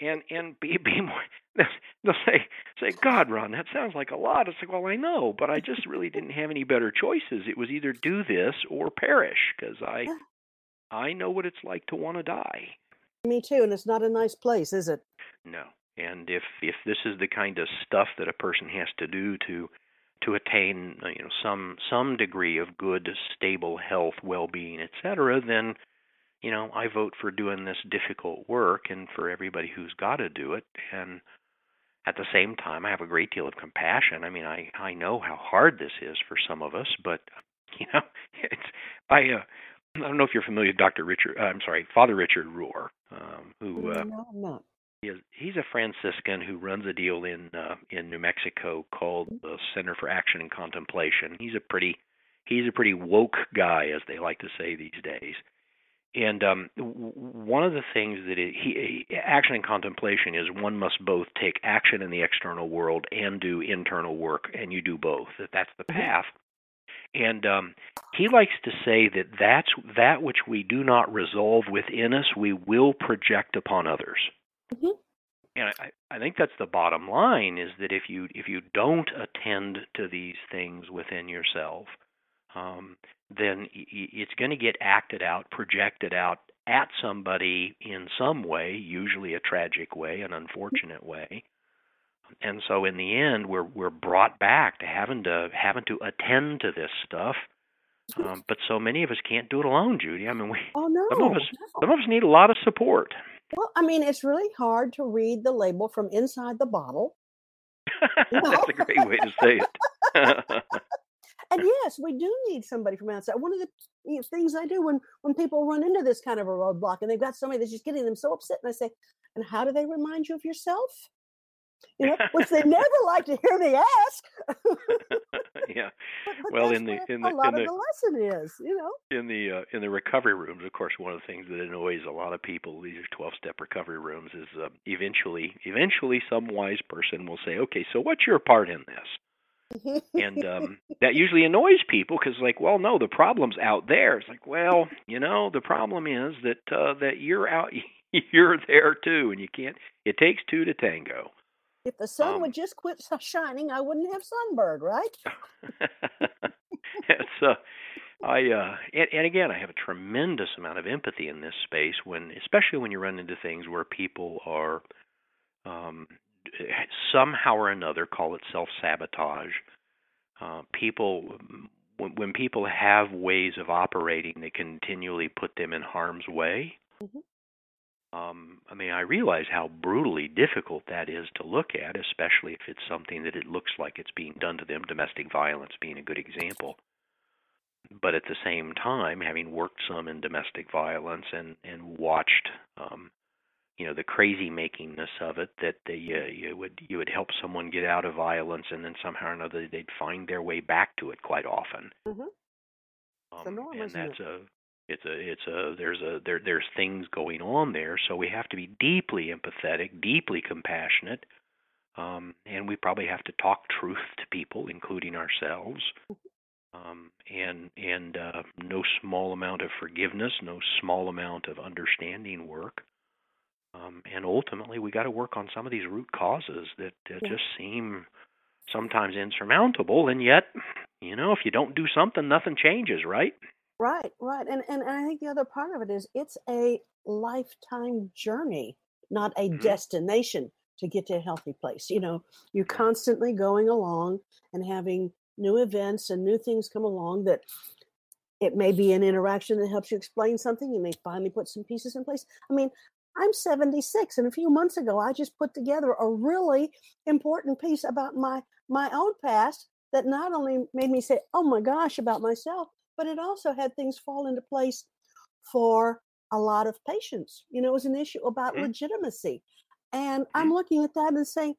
and and be be more they'll say say god ron that sounds like a lot. It's like well i know but i just really didn't have any better choices. It was either do this or perish because i i know what it's like to want to die Me too, and it's not a nice place, is it? no and if if this is the kind of stuff that a person has to do to to attain uh, you know some some degree of good stable health well-being etc then you know i vote for doing this difficult work and for everybody who's got to do it and at the same time i have a great deal of compassion i mean i i know how hard this is for some of us but you know it's i uh I don't know if you're familiar with Dr. Richard. Uh, I'm sorry, Father Richard Rohr, um, who uh, no, I'm not. he is, he's a Franciscan who runs a deal in uh, in New Mexico called the Center for Action and Contemplation. He's a pretty he's a pretty woke guy, as they like to say these days. And um, w- one of the things that it, he action and contemplation is one must both take action in the external world and do internal work, and you do both. That that's the Mhm. path. And um, he likes to say that that's that which we do not resolve within us, we will project upon others Mhm. and I, I think that's the bottom line is that if you if you don't attend to these things within yourself, um, then it's going to get acted out, projected out at somebody in some way, usually a tragic way, an unfortunate way. And so in the end, we're we're brought back to having to having to attend to this stuff. Um, but so many of us can't do it alone, Judy. I mean, we Oh no, some of us no. some of us need a lot of support. Well, I mean, it's really hard to read the label from inside the bottle. That's a great way to say it. And yes, we do need somebody from outside. One of the you know, things I do when when people run into this kind of a roadblock and they've got somebody that's just getting them so upset, and I say, "And how do they remind you of yourself?" You know, which they never like to hear me ask. yeah. But, but Well, in the in a the lot in of the the lesson is, you know. in the uh, in the recovery rooms, of course, one of the things that annoys a lot of people these are twelve step recovery rooms is uh, eventually eventually some wise person will say, okay, so what's your part in this? and um that usually annoys people because like well no the problem's out there it's like well you know the problem is that uh that you're out you're there too and you can't it takes two to tango if the sun Um, would just quit shining, I wouldn't have sunburn, right? it's uh I uh and, and again I have a tremendous amount of empathy in this space when especially when you run into things where people are um somehow or another call it self sabotage uh people when, when people have ways of operating that continually put them in harm's way Mhm. Um, I mean, I realize how brutally difficult that is to look at, especially if it's something that it looks like it's being done to them, domestic violence being a good example. But at the same time, having worked some in domestic violence and and watched, um, you know, the crazy makingness of it, that they uh, you would you would help someone get out of violence, and then somehow or another they'd find their way back to it quite often. Mhm. Um, and that's a it's a it's a there's a there there's things going on there so we have to be deeply empathetic deeply compassionate um and we probably have to talk truth to people including ourselves. Um and and uh no small amount of forgiveness no small amount of understanding work. Um and ultimately we got to work on some of these root causes that, that Yeah. just seem sometimes insurmountable and yet you know if you don't do something nothing changes right Right, right. And, and and I think the other part of it is it's a lifetime journey, not a Mhm. destination to get to a healthy place. You know, you're constantly going along and having new events and new things come along that it may be an interaction that helps you explain something. You may finally put some pieces in place. I mean, I'm 76 and a few months ago I just put together a really important piece about my my own past that not only made me say, "Oh my gosh," about myself, but it also had things fall into place for a lot of patients. You know, it was an issue about Mhm. legitimacy. And I'm looking at that and saying,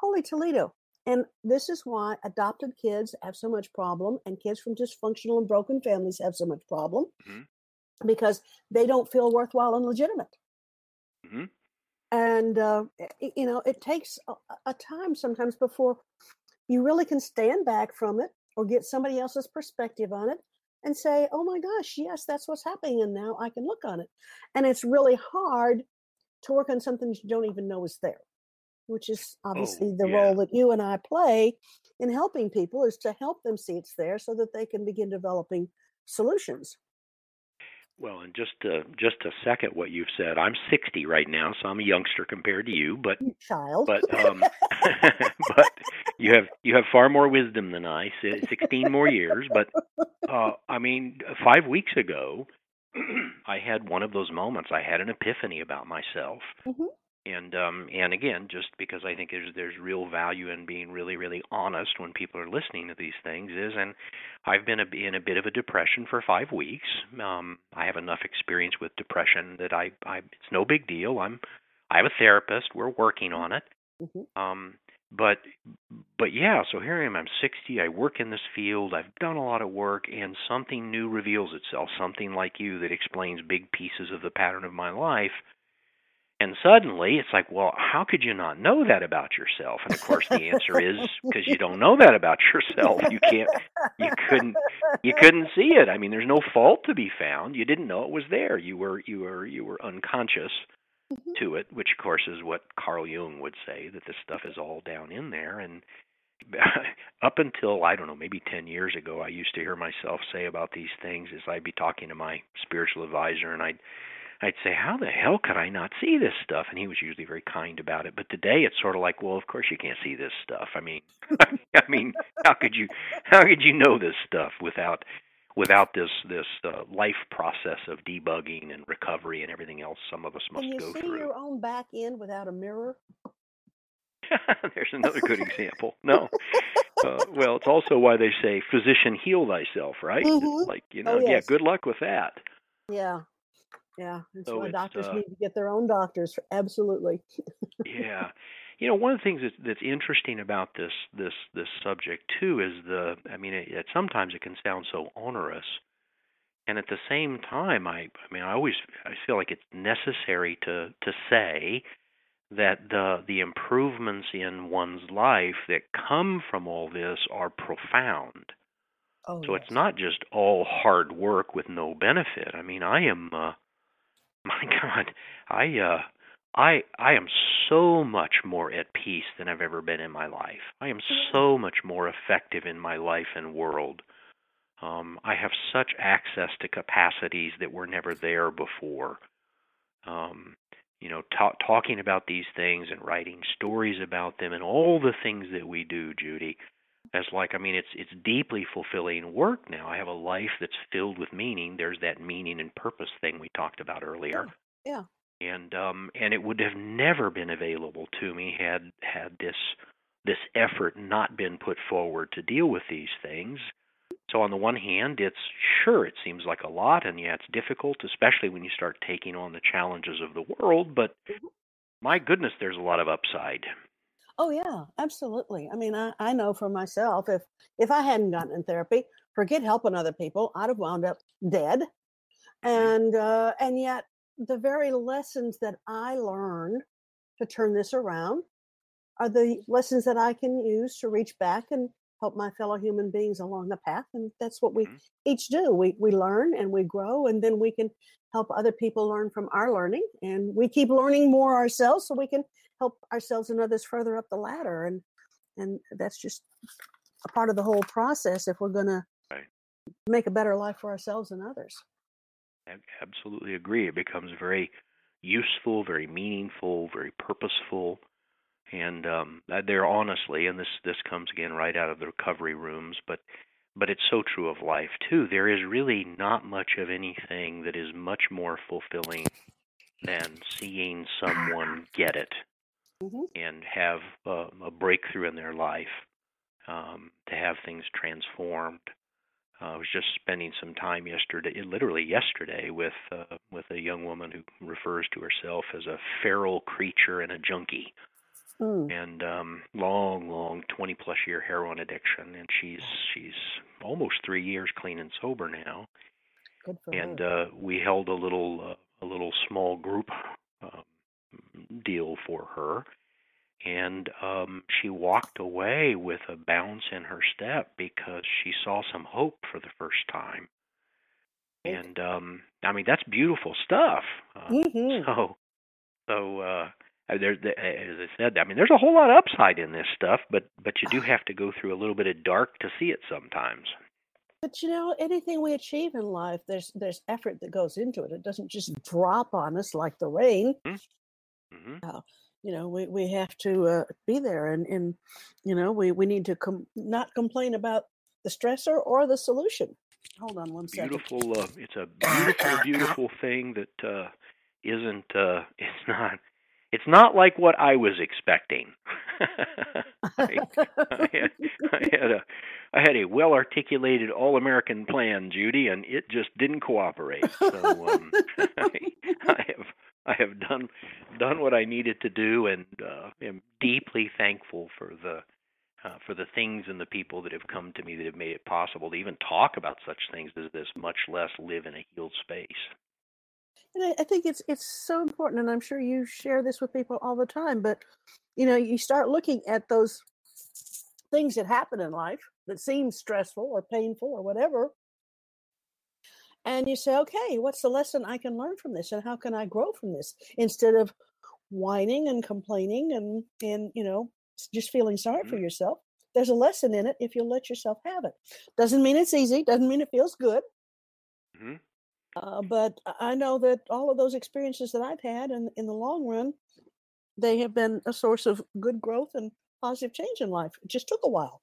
Holy Toledo. And this is why adopted kids have so much problem and kids from dysfunctional and broken families have so much problem Mhm. because they don't feel worthwhile and legitimate. hmm And, uh, you know, it takes a, a time sometimes before you really can stand back from it or get somebody else's perspective on it and say, oh my gosh, yes, that's what's happening. And now I can look on it. And it's really hard to work on something you don't even know is there, which is oh, obviously the Oh, yeah. role that you and I play in helping people is to help them see it's there so that they can begin developing solutions. Well, and just to just to second what you've said, I'm 60 right now, so I'm a youngster compared to you. But You child. but um, but you have you have far more wisdom than I. 16 more years. But uh, I mean, five weeks ago, I had one of those moments. I had an epiphany about myself. Mhm. And um and again, just because I think there's there's real value in being really really honest when people are listening to these things is, and I've been a, in a bit of a depression for five weeks. Um, I have enough experience with depression that I I it's no big deal. I'm I have a therapist. We're working on it. Mhm. Um, but but yeah, so here I am. I'm 60. I work in this field. I've done a lot of work, and something new reveals itself. Something like you that explains big pieces of the pattern of my life. And suddenly, it's like, well, how could you not know that about yourself? And of course, the answer is because you don't know that about yourself. You can't. You couldn't. You couldn't see it. I mean, there's no fault to be found. You didn't know it was there. You were. You were. You were unconscious Mhm. to it, which of course is what Carl Jung would say that this stuff is all down in there. And up until I don't know, maybe ten years ago, I used to hear myself say about these things as I'd be talking to my spiritual advisor, and I'd I'd say, "How the hell could I not see this stuff?" And he was usually very kind about it. But today, it's sort of like, "Well, of course you can't see this stuff. I mean, I mean, how could you how could you know this stuff without without this this uh, life process of debugging and recovery and everything else some of us must Can you go see through?" your own back end without a mirror? There's another good example. No. Uh, well, it's also why they say, physician, heal thyself, right? Mhm. like, you Oh, know, yeah, good luck with that. Yeah. Yeah. That's So why doctors uh, need to get their own doctors. Absolutely. yeah. You know, one of the things that's, that's interesting about this this this subject too is the I mean, it, it sometimes it can sound so onerous, and at the same time, I I mean, I always I feel like it's necessary to to say that the the improvements in one's life that come from all this are profound. Oh, So yes. it's not just all hard work with no benefit. I mean, I am uh my god, I uh I I am so much more at peace than I've ever been in my life. I am so much more effective in my life and world. Um I have such access to capacities that were never there before. Um you know, ta- talking about these things and writing stories about them and all the things that we do, Judy, as like I mean it's it's deeply fulfilling work now. I have a life that's filled with meaning. There's that meaning and purpose thing we talked about earlier. Yeah. And um and it would have never been available to me had had this this effort not been put forward to deal with these things. So on the one hand, it's sure it seems like a lot and yeah, it's difficult, especially when you start taking on the challenges of the world, but Mhm. my goodness, there's a lot of upside. Oh yeah, absolutely. I mean, I, I know for myself, if if I hadn't gotten in therapy, forget helping other people, I'd have wound up dead. and uh, and yet the very lessons that I learned to turn this around are the lessons that I can use to reach back and help my fellow human beings along the path. And that's what we Mhm. each do. We we learn and we grow, and then we can help other people learn from our learning, and we keep learning more ourselves, so we can help ourselves and others further up the ladder. And and that's just a part of the whole process if we're going to make a better life for ourselves and others. I absolutely agree. It becomes very useful, very meaningful, very purposeful, and um, uh, there honestly, and this this comes again right out of the recovery rooms, but but it's so true of life too. There is really not much of anything that is much more fulfilling than seeing someone get it Mhm. and have uh, a breakthrough in their life, um, to have things transformed. Uh, I was just spending some time yesterday, literally yesterday, with uh, with a young woman who refers to herself as a feral creature and a junkie, Mm. and um, long, long, 20 plus year heroin addiction, and she's she's almost three years clean and sober now Good for and her. uh, we held a little uh, a little small group um, deal for her, and um, she walked away with a bounce in her step because she saw some hope for the first time. And um, I mean that's beautiful stuff. Uh, Mhm. So so. Uh, there, as I said, I mean, there's a whole lot of upside in this stuff, but but you do have to go through a little bit of dark to see it sometimes. But you know, anything we achieve in life, there's there's effort that goes into it. It doesn't just drop on us like the rain. Hmm You know, we, we have to uh, be there, and, and you know, we, we need to com- not complain about the stressor or the solution. Hold on one second. beautiful uh, it's a beautiful beautiful thing that uh isn't uh it's not it's not like what i was expecting I, I had i had a i had a well articulated all american plan judy and it just didn't cooperate so um I, I have i have done done what i needed to do and uh am deeply thankful for the uh, for the things and the people that have come to me that have made it possible to even talk about such things as this, much less live in a healed space. And I, I think it's it's so important, and I'm sure you share this with people all the time. But you know, you start looking at those things that happen in life that seem stressful or painful or whatever, and you say, okay, what's the lesson I can learn from this, and how can I grow from this? Instead of whining and complaining and and you know just feeling sorry for Mhm. yourself. There's a lesson in it if you let yourself have it. Doesn't mean it's easy. Doesn't mean it feels good. hmm Uh, but I I know that all of those experiences that I've had, in in the long run, they have been a source of good growth and positive change in life. It just took a while.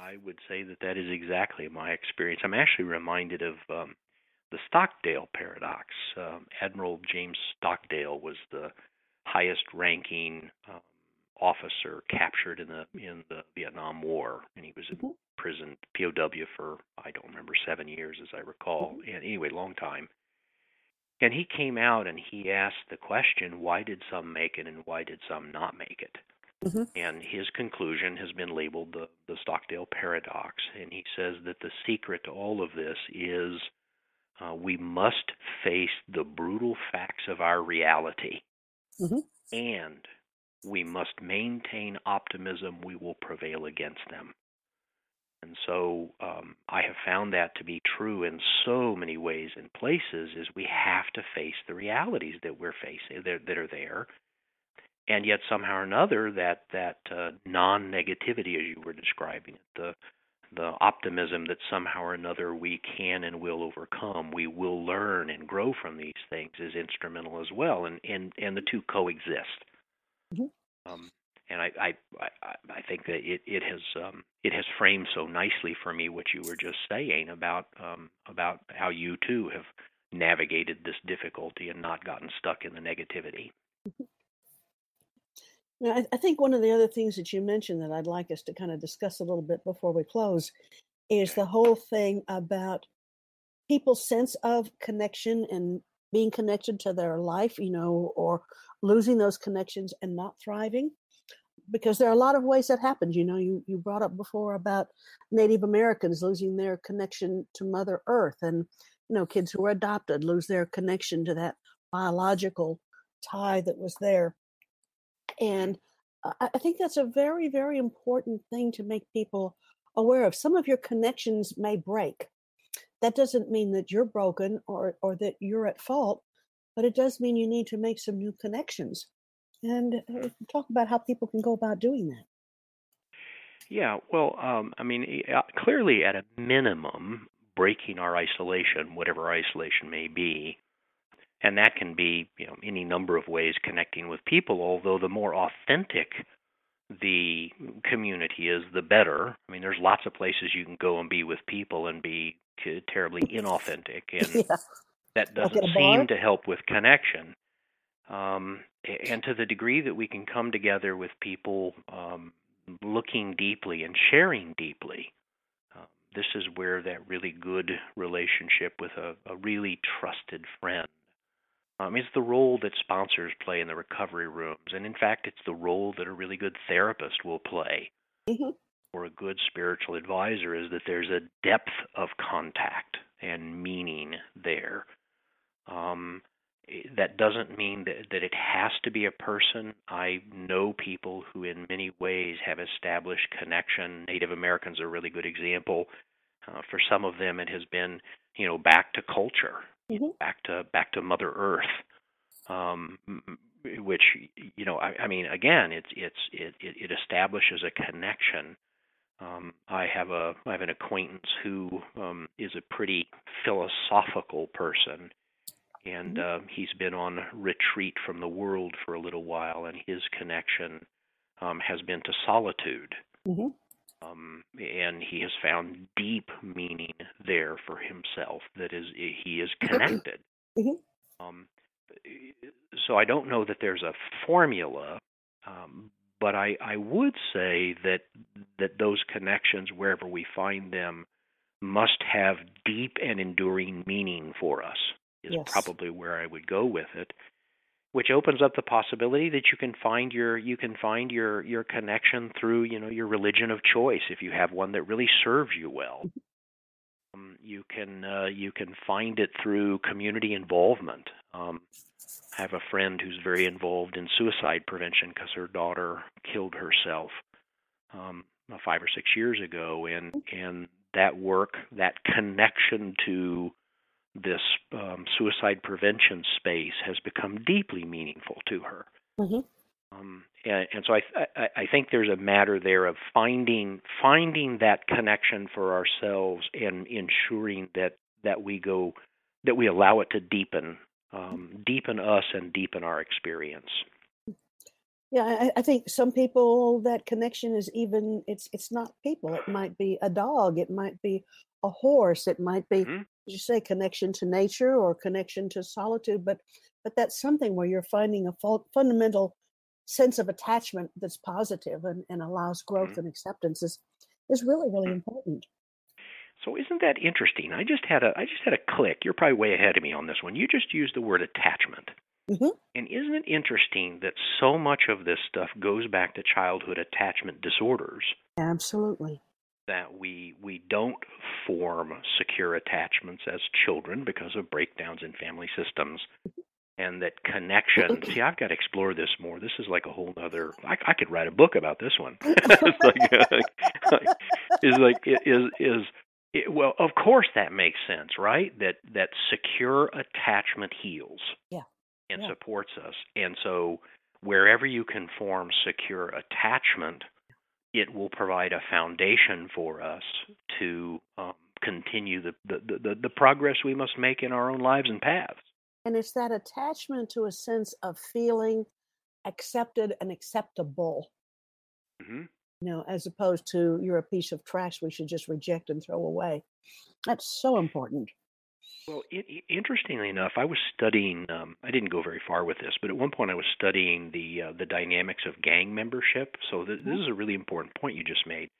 I would say that that is exactly my experience. I'm actually reminded of um, the Stockdale paradox. Um, Admiral James Stockdale was the highest-ranking um, officer captured in the in the Vietnam War, and he was in Mhm. prison POW for I don't remember seven years, as I recall. Mhm. And anyway, long time. And he came out and he asked the question, why did some make it and why did some not make it? Mhm. And his conclusion has been labeled the, the Stockdale paradox. And he says that the secret to all of this is uh, we must face the brutal facts of our reality. Mhm. And we must maintain optimism, we will prevail against them. And so um, I have found that to be true in so many ways and places is we have to face the realities that we're facing that, that are there. And yet somehow or another that that uh, non-negativity as you were describing it, the the optimism that somehow or another we can and will overcome, we will learn and grow from these things is instrumental as well, and and and the two coexist. Mhm. Um, and I, I I I think that it it has um, it has framed so nicely for me what you were just saying about um, about how you too have navigated this difficulty and not gotten stuck in the negativity. Now, I, I think one of the other things that you mentioned that I'd like us to kind of discuss a little bit before we close is the whole thing about people's sense of connection and being connected to their life, you know, or losing those connections and not thriving. Because there are a lot of ways that happens. You know, you, you brought up before about Native Americans losing their connection to Mother Earth and you know, kids who are adopted lose their connection to that biological tie that was there. And I think that's a very, very important thing to make people aware of. Some of your connections may break. That doesn't mean that you're broken or, or that you're at fault, but it does mean you need to make some new connections. And uh, talk about how people can go about doing that. Yeah, well, um, I mean, uh, clearly, at a minimum, breaking our isolation, whatever isolation may be, and that can be you know any number of ways connecting with people although the more authentic the community is the better. I mean there's lots of places you can go and be with people and be terribly inauthentic and yeah. that doesn't seem to help with connection. Um, and to the degree that we can come together with people um, looking deeply and sharing deeply uh, this is where that really good relationship with a, a really trusted friend um, is the role that sponsors play in the recovery rooms. And in fact, it's the role that a really good therapist will play mm-hmm. or a good spiritual advisor is that there's a depth of contact and meaning there. Um, that doesn't mean that, that it has to be a person. I know people who, in many ways, have established connection. Native Americans are a really good example. Uh, for some of them, it has been, you know, back to culture mm-hmm. back to back to Mother Earth, um, which you know I, I mean again it's it's it, it establishes a connection. Um, I have a I have an acquaintance who um, is a pretty philosophical person, and mm-hmm. uh, he's been on retreat from the world for a little while, and his connection um, has been to solitude. Mm-hmm. Um, and he has found deep meaning there for himself. That is, he is connected. Mm-hmm. Um, so I don't know that there's a formula, um, but I, I would say that that those connections, wherever we find them, must have deep and enduring meaning for us. Is yes. probably where I would go with it which opens up the possibility that you can find your you can find your your connection through you know your religion of choice if you have one that really serves you well. Mm-hmm. um, you can uh, you can find it through community involvement. Um, I have a friend who's very involved in suicide prevention because her daughter killed herself um, five or six years ago and and that work that connection to this um, suicide prevention space has become deeply meaningful to her. Mm-hmm. Um, and, and, so I, I, I think there's a matter there of finding finding that connection for ourselves and ensuring that that we go that we allow it to deepen um, deepen us and deepen our experience. Yeah, I, I, think some people that connection is even it's it's not people. It might be a dog. It might be a horse. It might be mm-hmm you say connection to nature or connection to solitude but but that's something where you're finding a fundamental sense of attachment that's positive and, and allows growth mm-hmm. and acceptance is is really really mm. important. So isn't that interesting? I just had a i just had a click. You're probably way ahead of me on this one. You just used the word attachment. Mm-hmm. and isn't it interesting that so much of this stuff goes back to childhood attachment disorders? Absolutely that we we don't form secure attachments as children because of breakdowns in family systems and that connection. See i've got to explore this more. This is like a whole other i, I could write a book about this one. It's like, uh, is like is is it, well of course that makes sense right? That that secure attachment heals yeah. and yeah. supports us. And so wherever you can form secure attachment it will provide a foundation for us to um, continue the, the, the, the progress we must make in our own lives and paths. And it's that attachment to a sense of feeling accepted and acceptable. Mm-hmm. You know, as opposed to you're a piece of trash we should just reject and throw away. That's so important. Well, it, interestingly enough, I was studying. Um, I didn't go very far with this, but at one point I was studying the uh, the dynamics of gang membership. So th- this mm-hmm. is a really important point you just made.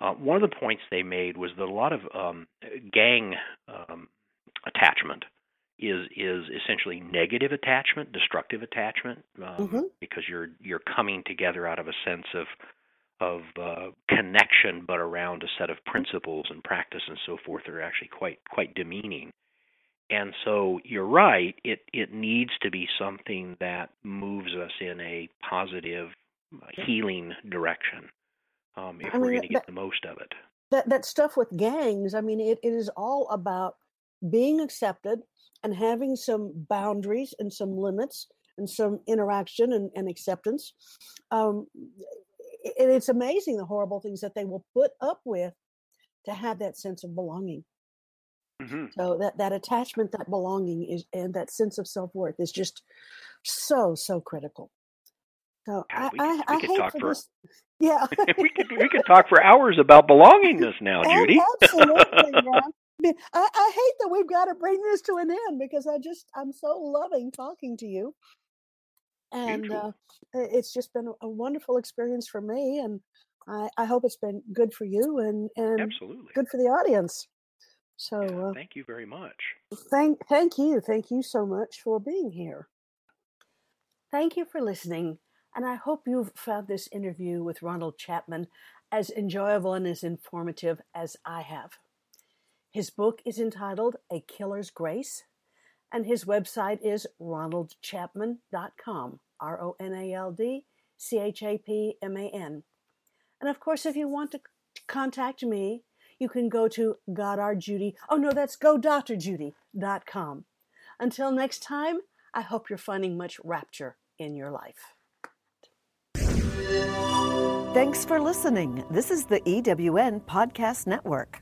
Uh, one of the points they made was that a lot of um, gang um, attachment is is essentially negative attachment, destructive attachment, um, mm-hmm. because you're you're coming together out of a sense of of uh, connection, but around a set of principles and practice and so forth that are actually quite quite demeaning. And so you're right, it, it needs to be something that moves us in a positive, uh, healing direction um, if I we're going to get that, the most of it. that that stuff with gangs, I mean, it, it is all about being accepted and having some boundaries and some limits and some interaction and, and acceptance. Um, it, it's amazing the horrible things that they will put up with to have that sense of belonging. hmm So that that attachment, that belonging is, and that sense of self worth is just so so critical. So God, I we I, we I could hate talk for this. Yeah, we could we could talk for hours about belongingness now, Judy. absolutely, mean, I I hate that we've got to bring this to an end because I just I'm so loving talking to you, and uh, it's just been a, wonderful experience for me, and I, I hope it's been good for you and and Absolutely. good for the audience. So uh, thank you very much. thank thank you, thank you so much for being here. Thank you for listening, and I hope you've found this interview with Ronald Chapman as enjoyable and as informative as I have. His book is entitled A Killer's Grace, and his website is ronaldchapman.com. R O N A L D C H A P M A N. And of course, if you want to contact me, you can go to Goddard Judy. Oh, no, that's godrjudy.com. Until next time, I hope you're finding much rapture in your life. Thanks for listening. This is the EWN Podcast Network.